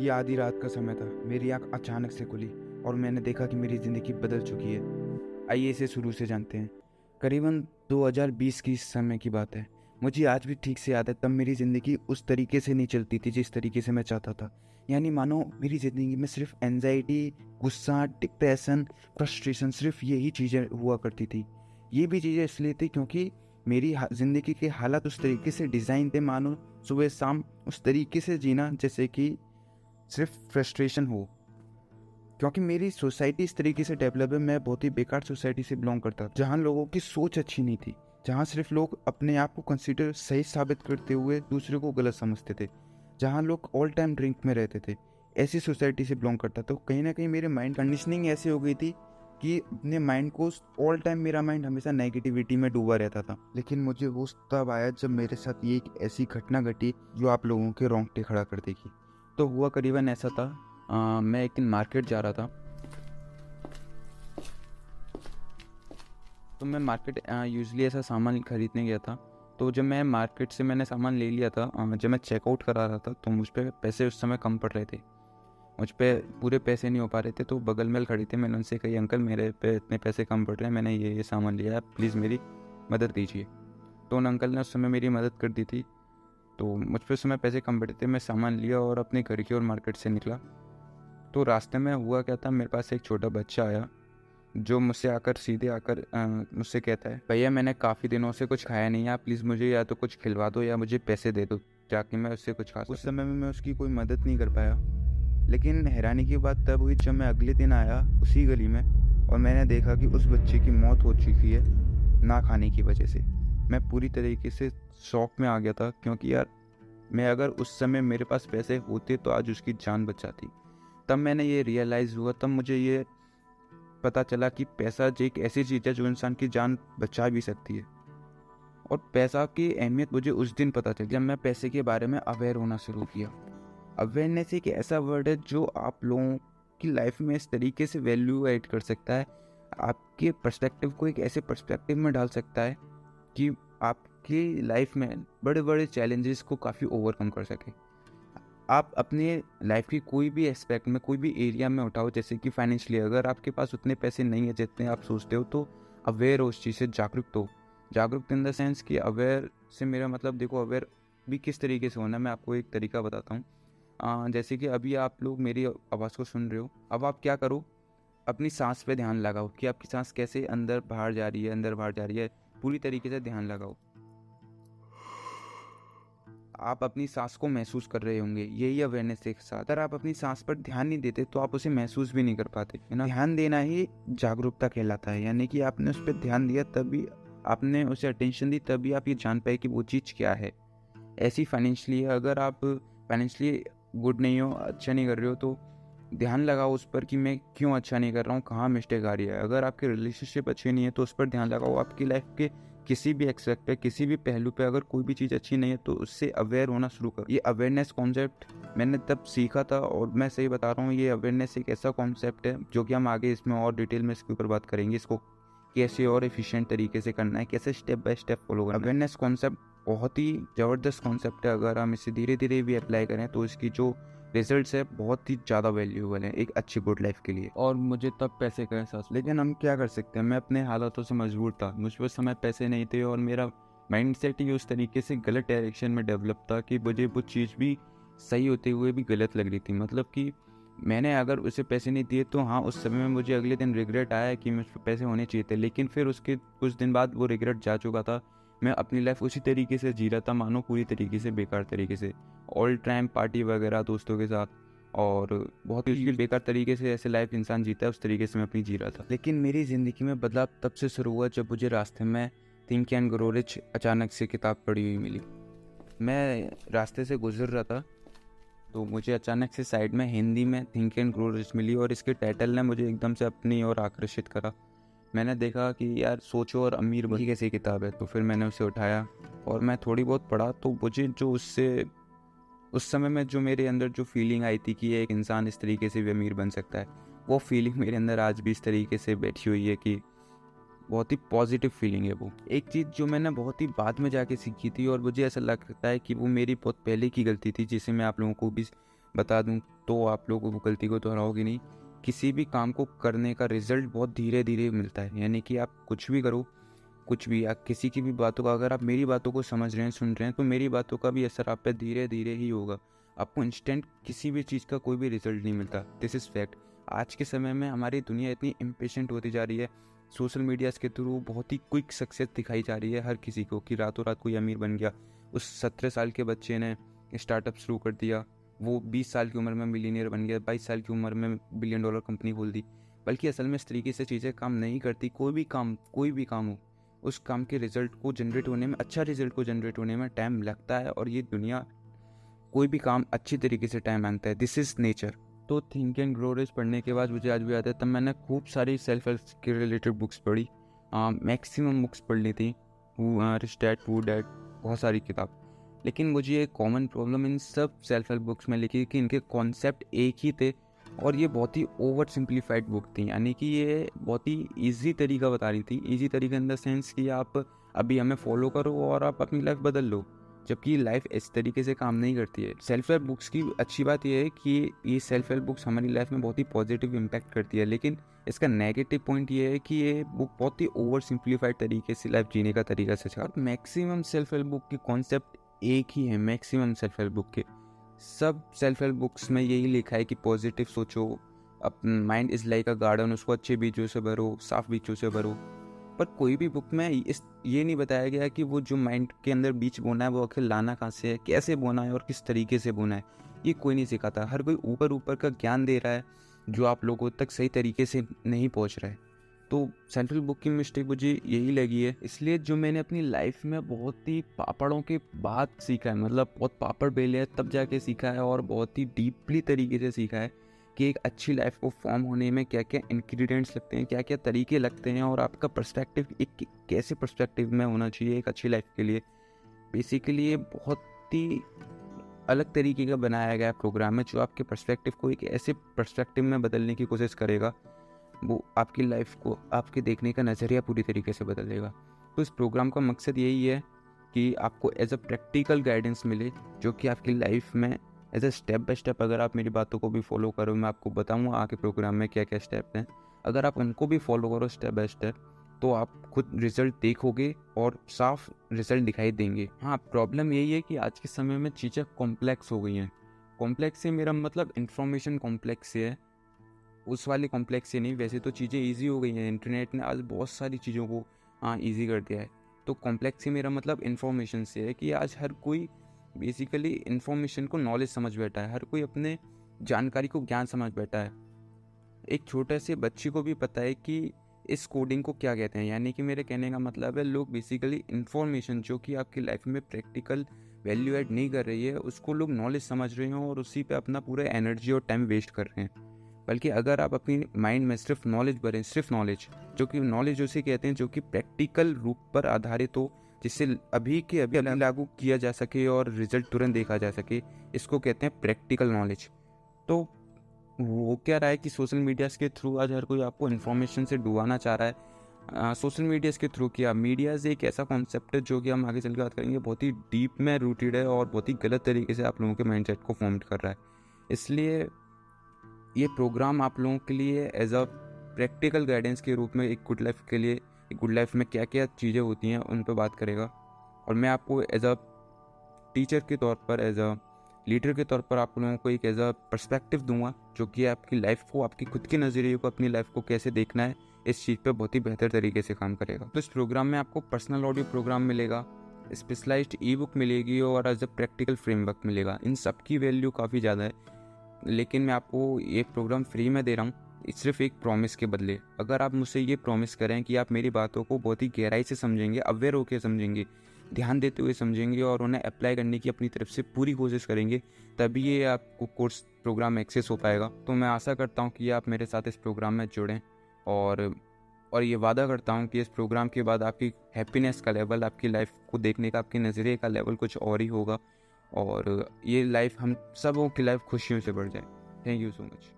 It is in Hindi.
ये आधी रात का समय था। मेरी आँख अचानक से खुली और मैंने देखा कि मेरी ज़िंदगी बदल चुकी है। आइए इसे शुरू से जानते हैं। करीबन 2020 की समय की बात है। मुझे आज भी ठीक से याद है, तब मेरी ज़िंदगी उस तरीके से नहीं चलती थी जिस तरीके से मैं चाहता था। यानी मानो मेरी ज़िंदगी में सिर्फ़ एनजाइटी गुस्सा डिप्रेशन फ्रस्ट्रेशन सिर्फ़ यही चीज़ें हुआ करती थी। ये भी चीज़ें इसलिए थी क्योंकि मेरी ज़िंदगी के हालात उस तरीके से डिज़ाइन थे मानो सुबह शाम उस तरीके से जीना, जैसे कि सिर्फ़ फ्रस्ट्रेशन हो। क्योंकि मेरी सोसाइटी इस तरीके से डेवलप है, मैं बहुत ही बेकार सोसाइटी से बिलोंग करता, जहाँ लोगों की सोच अच्छी नहीं थी, जहाँ सिर्फ़ लोग अपने आप को कंसिडर सही साबित करते हुए दूसरे को गलत समझते थे, जहाँ लोग ऑल टाइम ड्रिंक में रहते थे, ऐसी सोसाइटी से बिलोंग करता। तो कहीं ना कहीं मेरे माइंड कंडीशनिंग ऐसी हो गई थी कि अपने माइंड को ऑल टाइम मेरा माइंड हमेशा नेगेटिविटी में डूबा रहता था। लेकिन मुझे वो तब आया जब मेरे साथ ये एक ऐसी घटना घटी जो आप लोगों के रोंगटे खड़ा कर देगी। तो हुआ करीबन ऐसा था। आ, मैं एक दिन मार्केट जा रहा था। तो मैं मार्केट यूजली ऐसा सामान खरीदने गया था। तो जब मैं मार्केट से मैंने सामान ले लिया था जब मैं चेकआउट करा रहा था तो मुझ पर पैसे उस समय कम पड़ रहे थे। मुझ पर पूरे पैसे नहीं हो पा रहे थे तो बगल में खड़ी थे मैंने उनसे कही अंकल मेरे पे इतने पैसे कम पड़ रहे हैं मैंने ये ये सामान लिया है प्लीज़ मेरी मदद दीजिए तो उन अंकल ने उस समय मेरी मदद कर दी थी। तो मुझ पर समय पैसे कम पड़े थे, मैं सामान लिया और अपने घर की ओर मार्केट से निकला। तो रास्ते में हुआ क्या था, मेरे पास एक छोटा बच्चा आया, जो मुझसे आकर सीधे आकर मुझसे कहता है, भैया, मैंने काफ़ी दिनों से कुछ खाया नहीं है प्लीज़ मुझे या तो कुछ खिलवा दो या मुझे पैसे दे दो, ताकि मैं उससे कुछ खा उस समय में मैं उसकी कोई मदद नहीं कर पाया। लेकिन हैरानी की बात तब हुई जब मैं अगले दिन आया उसी गली में और मैंने देखा कि उस बच्चे की मौत हो चुकी है, ना खाने की वजह से। मैं पूरी तरीके से शौक में आ गया था, क्योंकि यार, मैं अगर उस समय मेरे पास पैसे होते तो आज उसकी जान बचाती तब मैंने ये रियलाइज़ हुआ, तब मुझे ये पता चला कि पैसा एक ऐसी चीज़ है जो इंसान की जान बचा भी सकती है। और पैसा की अहमियत मुझे उस दिन पता चली जब मैं पैसे के बारे में अवेयर होना शुरू किया। अवेयरनेस एक ऐसा वर्ड है जो आप लोगों की लाइफ में इस तरीके से वैल्यू ऐड कर सकता है। आपके पर्सपेक्टिव को एक ऐसे पर्सपेक्टिव में डाल सकता है कि आपकी लाइफ में बड़े बड़े चैलेंजेस को काफ़ी ओवरकम कर सके। आप अपने लाइफ की कोई भी एस्पेक्ट में, कोई भी एरिया में उठाओ, जैसे कि फाइनेंशियली अगर आपके पास उतने पैसे नहीं है जितने आप सोचते हो तो अवेयर हो उस चीज़ से, जागरूक हो। जागरूक इन द सेंस कि अवेयर से मेरा मतलब देखो अवेयर भी किस तरीके से होना मैं आपको एक तरीका बताता हूँ। जैसे कि अभी आप लोग मेरी आवाज़ को सुन रहे हो, अब आप क्या करो, अपनी सांस पे ध्यान लगाओ कि आपकी सांस कैसे अंदर बाहर जा रही है, अंदर बाहर जा रही है। पूरी तरीके से ध्यान लगाओ। आप अपनी सांस को महसूस कर रहे होंगे, यही अवेयरनेस के साथ। अगर आप अपनी सांस पर ध्यान नहीं देते तो आप उसे महसूस भी नहीं कर पाते ना? ध्यान देना ही जागरूकता कहलाता है, यानी कि आपने उस पर ध्यान दिया तभी आपने उसे अटेंशन दी, तभी आप ये जान पाए कि वो चीज़ क्या है। ऐसी फाइनेंशियली अगर आप फाइनेंशियली गुड नहीं हो अच्छा नहीं कर रहे हो तो ध्यान लगाओ उस पर कि मैं क्यों अच्छा नहीं कर रहा हूँ, कहाँ मिस्टेक आ रही है। अगर आपके रिलेशनशिप अच्छे नहीं है तो उस पर ध्यान लगाओ। आपकी लाइफ के किसी भी एक्सपेक्ट पे, किसी भी पहलू पे अगर कोई भी चीज़ अच्छी नहीं है तो उससे अवेयर होना शुरू करो। ये अवेयरनेस कॉन्सेप्ट मैंने तब सीखा था और मैं सही बता रहा हूँ, ये अवेयरनेस एक ऐसा कॉन्सेप्ट है जो कि हम आगे इसमें और डिटेल में इसके ऊपर बात करेंगे, इसको कैसे और एफिशिएंट तरीके से करना है, कैसे स्टेप बाय स्टेप फॉलो करना अवेयरनेस कॉन्सेप्ट बहुत ही ज़बरदस्त कॉन्सेप्ट है। अगर हम इसे धीरे धीरे भी अप्लाई करें तो इसकी जो रिजल्ट्स है बहुत ही ज़्यादा वैल्यूबल है एक अच्छी गुड लाइफ के लिए। और मुझे तब पैसे का एहसास लेकिन हम क्या कर सकते हैं? मैं अपने हालातों से मजबूर था। मुझ पर समय पैसे नहीं थे और मेरा माइंड सेट ही उस तरीके से गलत डायरेक्शन में डेवलप था कि मुझे वो चीज़ भी सही होते हुए भी गलत लग रही थी। मतलब कि मैंने अगर उसे पैसे नहीं दिए तो हाँ उस समय में मुझे अगले दिन रिग्रेट आया कि मुझ पर पैसे होने चाहिए थे। लेकिन फिर उसके कुछ दिन बाद वो रिग्रेट जा चुका था मैं अपनी लाइफ उसी तरीके से जी रहा था मानो पूरी तरीके से बेकार तरीके से। ऑल टाइम पार्टी वगैरह दोस्तों के साथ और बहुत ही बेकार तरीके से ऐसे लाइफ इंसान जीता है उस तरीके से मैं अपनी जी रहा था। लेकिन मेरी ज़िंदगी में बदलाव तब से शुरू हुआ जब मुझे रास्ते में थिंक एंड ग्रो रिच अचानक से किताब पढ़ी हुई मिली। मैं रास्ते से गुजर रहा था तो मुझे अचानक से साइड में हिंदी में थिंक एंड ग्रो रिच मिली और इसके टाइटल ने मुझे एकदम से अपनी ओर आकर्षित करा। मैंने देखा कि यार सोचो और अमीर बनी कैसी किताब है। तो फिर मैंने उसे उठाया और मैं थोड़ी बहुत पढ़ा तो मुझे जो उससे, उस समय में जो मेरे अंदर जो फीलिंग आई थी कि एक इंसान इस तरीके से भी अमीर बन सकता है, वो फीलिंग मेरे अंदर आज भी इस तरीके से बैठी हुई है कि बहुत ही पॉजिटिव फीलिंग है वो। एक चीज़ जो मैंने बहुत ही बाद में जाके सीखी थी और मुझे ऐसा लगता है कि वो मेरी बहुत पहले की गलती थी, जिसे मैं आप लोगों को भी बता दूँ तो आप लोग वो गलती को दोहराओगे नहीं। किसी भी काम को करने का रिज़ल्ट बहुत धीरे धीरे मिलता है। यानी कि आप कुछ भी करो, कुछ भी, या किसी की भी बातों का, अगर आप मेरी बातों को समझ रहे हैं, सुन रहे हैं तो मेरी बातों का भी असर आप पे धीरे धीरे ही होगा। आपको इंस्टेंट किसी भी चीज़ का कोई भी रिज़ल्ट नहीं मिलता। दिस इज़ फैक्ट आज के समय में हमारी दुनिया इतनी इम्पेशेंट होती जा रही है। सोशल मीडियाज़ के थ्रू बहुत ही क्विक सक्सेस दिखाई जा रही है हर किसी को कि रातों रात कोई अमीर बन गया। उस सत्रह साल के बच्चे ने स्टार्टअप शुरू कर दिया। वो बीस साल की उम्र में मिलीनियर बन गया, बाईस साल की उम्र में बिलियन डॉलर कंपनी खोल दी। बल्कि असल में इस तरीके से चीज़ें काम नहीं करती, कोई भी काम, कोई भी काम हो, उस काम के रिज़ल्ट को जनरेट होने में अच्छा रिज़ल्ट को जनरेट होने में टाइम लगता है और ये दुनिया कोई भी काम अच्छी तरीके से टाइम माँगता है। दिस इज़ नेचर तो थिंक एंड ग्रो रेज पढ़ने के बाद मुझे आज भी याद है, तब मैंने खूब सारी सेल्फ हेल्प के रिलेटेड बुक्स पढ़ी। मैक्सिमम बुक्स पढ़ ली थी। रिच डैड पू डैड बहुत सारी किताब। लेकिन मुझे एक कॉमन प्रॉब्लम इन सब सेल्फ हेल्प बुक्स में लिखी कि इनके कॉन्सेप्ट एक ही थे और ये बहुत ही ओवर सिंप्लीफाइड बुक थी, यानी कि ये बहुत ही ईजी तरीका बता रही थी। ईजी तरीका इन द सेंस कि आप अभी हमें फॉलो करो और आप अपनी लाइफ बदल लो, जबकि लाइफ इस तरीके से काम नहीं करती है। सेल्फ हेल्प बुक्स की अच्छी बात यह है कि ये सेल्फ हेल्प बुक्स हमारी लाइफ में बहुत ही पॉजिटिव इम्पैक्ट करती है, लेकिन इसका नेगेटिव पॉइंट ये है कि ये बुक बहुत ही ओवर सिंप्लीफाइड तरीके से लाइफ जीने का तरीका से और मैक्सिमम सेल्फ हेल्प बुक की कॉन्सेप्ट एक ही है मैक्सिमम सेल्फ हेल्प बुक के। सब सेल्फ हेल्प बुक्स में यही लिखा है कि पॉजिटिव सोचो अब mind is like a garden उसको अच्छे बीजों से भरो, साफ़ बीजों से भरो। पर कोई भी बुक में इस, ये नहीं बताया गया कि वो जो माइंड के अंदर बीज बोना है, वो आखिर लाना कहाँ से है, कैसे बोना है और किस तरीके से बोना है, ये कोई नहीं सिखाता। हर कोई ऊपर ऊपर का ज्ञान दे रहा है, जो आप लोगों तक सही तरीके से नहीं पहुँच रहा है। तो सेंट्रल बुक की मिस्टेक मुझे यही लगी है। इसलिए जो मैंने अपनी लाइफ में बहुत ही पापड़ों के बाद सीखा है मतलब बहुत पापड़ बेले है, तब जाके सीखा है और बहुत ही डीपली तरीके से सीखा है कि एक अच्छी लाइफ को फॉर्म होने में क्या क्या इंग्रेडिएंट्स लगते हैं क्या क्या तरीके लगते हैं और आपका पर्सपेक्टिव एक कैसे पर्सपेक्टिव में होना चाहिए एक अच्छी लाइफ के लिए। बेसिकली ये बहुत ही अलग तरीके का बनाया गया प्रोग्राम है जो आपके पर्सपेक्टिव को एक ऐसे पर्सपेक्टिव में बदलने की कोशिश करेगा। वो आपकी लाइफ को, आपके देखने का नज़रिया पूरी तरीके से बदल देगा। तो इस प्रोग्राम का मकसद यही है कि आपको एज अ प्रैक्टिकल गाइडेंस मिले, जो कि आपकी लाइफ में as a step by step अगर आप मेरी बातों को भी फॉलो करो, मैं आपको बताऊँगा आके प्रोग्राम में क्या क्या स्टेप हैं। अगर आप उनको भी फॉलो करो स्टेप बाय स्टेप तो आप खुद रिज़ल्ट देखोगे और साफ़ रिज़ल्ट दिखाई देंगे। हाँ प्रॉब्लम यही है कि आज के समय में चीज़ें कॉम्प्लेक्स हो गई हैं। कॉम्प्लेक्स से मेरा मतलब इन्फॉर्मेशन कॉम्प्लेक्स से है। उस वाले कॉम्प्लेक्स से नहीं, वैसे तो चीज़ें ईजी हो गई हैं इंटरनेट ने आज बहुत सारी चीज़ों को हाँ ईजी कर दिया है। तो कॉम्प्लेक्स से मेरा मतलब इन्फॉर्मेशन से है कि आज हर कोई बेसिकली इन्फॉर्मेशन को नॉलेज समझ बैठा है, हर कोई अपने जानकारी को ज्ञान समझ बैठा है। एक छोटे से बच्चे को भी पता है कि इस कोडिंग को क्या कहते हैं, यानी कि मेरे कहने का मतलब है लोग बेसिकली इन्फॉर्मेशन जो कि आपकी लाइफ में प्रैक्टिकल वैल्यू एड नहीं कर रही है, उसको लोग नॉलेज समझ रहे हैं और उसी पे अपना पूरा एनर्जी और टाइम वेस्ट कर रहे हैं। बल्कि अगर आप अपनी माइंड में सिर्फ़ नॉलेज भरें, सिर्फ़ नॉलेज जो कि नॉलेज उसे कहते हैं, जो कि प्रैक्टिकल रूप पर आधारित हो जिससे अभी के अभी लागू किया जा सके और रिज़ल्ट तुरंत देखा जा सके, इसको कहते हैं प्रैक्टिकल नॉलेज तो वो क्या रहा है कि सोशल मीडियाज़ के थ्रू आज हर कोई आपको इन्फॉर्मेशन से डुबाना चाह रहा है? सोशल मीडियाज़ के थ्रू किया। मीडियाज़ एक ऐसा कॉन्सेप्ट है जो कि हम आगे चल के बात करेंगे, बहुत ही डीप में रूटेड है और बहुत ही गलत तरीके से आप लोगों के माइंड को फॉर्म कर रहा है। इसलिए ये प्रोग्राम आप लोगों के लिए एज अ प्रैक्टिकल गाइडेंस के रूप में, एक गुड लाइफ के लिए गुड लाइफ में क्या क्या चीज़ें होती हैं, उन पर बात करेगा। और मैं आपको एज अ टीचर के तौर पर एज अ लीडर के तौर पर आप लोगों को एक एज अ पर्सपेक्टिव दूँगा, जो कि आपकी लाइफ को, आपकी खुद के नज़रिए को, अपनी लाइफ को कैसे देखना है, इस चीज़ पे बहुत ही बेहतर तरीके से काम करेगा। तो इस प्रोग्राम में आपको पर्सनल ऑडियो प्रोग्राम मिलेगा स्पेशलाइज्ड ई बुक मिलेगी और एज अ प्रैक्टिकल फ्रेमवर्क मिलेगा। इन सब की वैल्यू काफ़ी ज़्यादा है। लेकिन मैं आपको ये प्रोग्राम फ्री में दे रहा हूँ, सिर्फ़ एक प्रॉमिस के बदले। अगर आप मुझसे ये प्रॉमिस करें कि आप मेरी बातों को बहुत ही गहराई से समझेंगे अवेयर होकर समझेंगे, ध्यान देते हुए समझेंगे और उन्हें अप्लाई करने की अपनी तरफ़ से पूरी कोशिश करेंगे, तभी ये आपको कोर्स प्रोग्राम एक्सेस हो पाएगा। तो मैं आशा करता हूँ कि आप मेरे साथ इस प्रोग्राम में जुड़ें और और ये वादा करता हूँ कि इस प्रोग्राम के बाद आपकी हैप्पीनेस का लेवल आपकी लाइफ को देखने का, आपके नज़रिए का लेवल कुछ और ही होगा। और ये लाइफ हम सबों की लाइफ खुशियों से बढ़ जाए। Thank you so much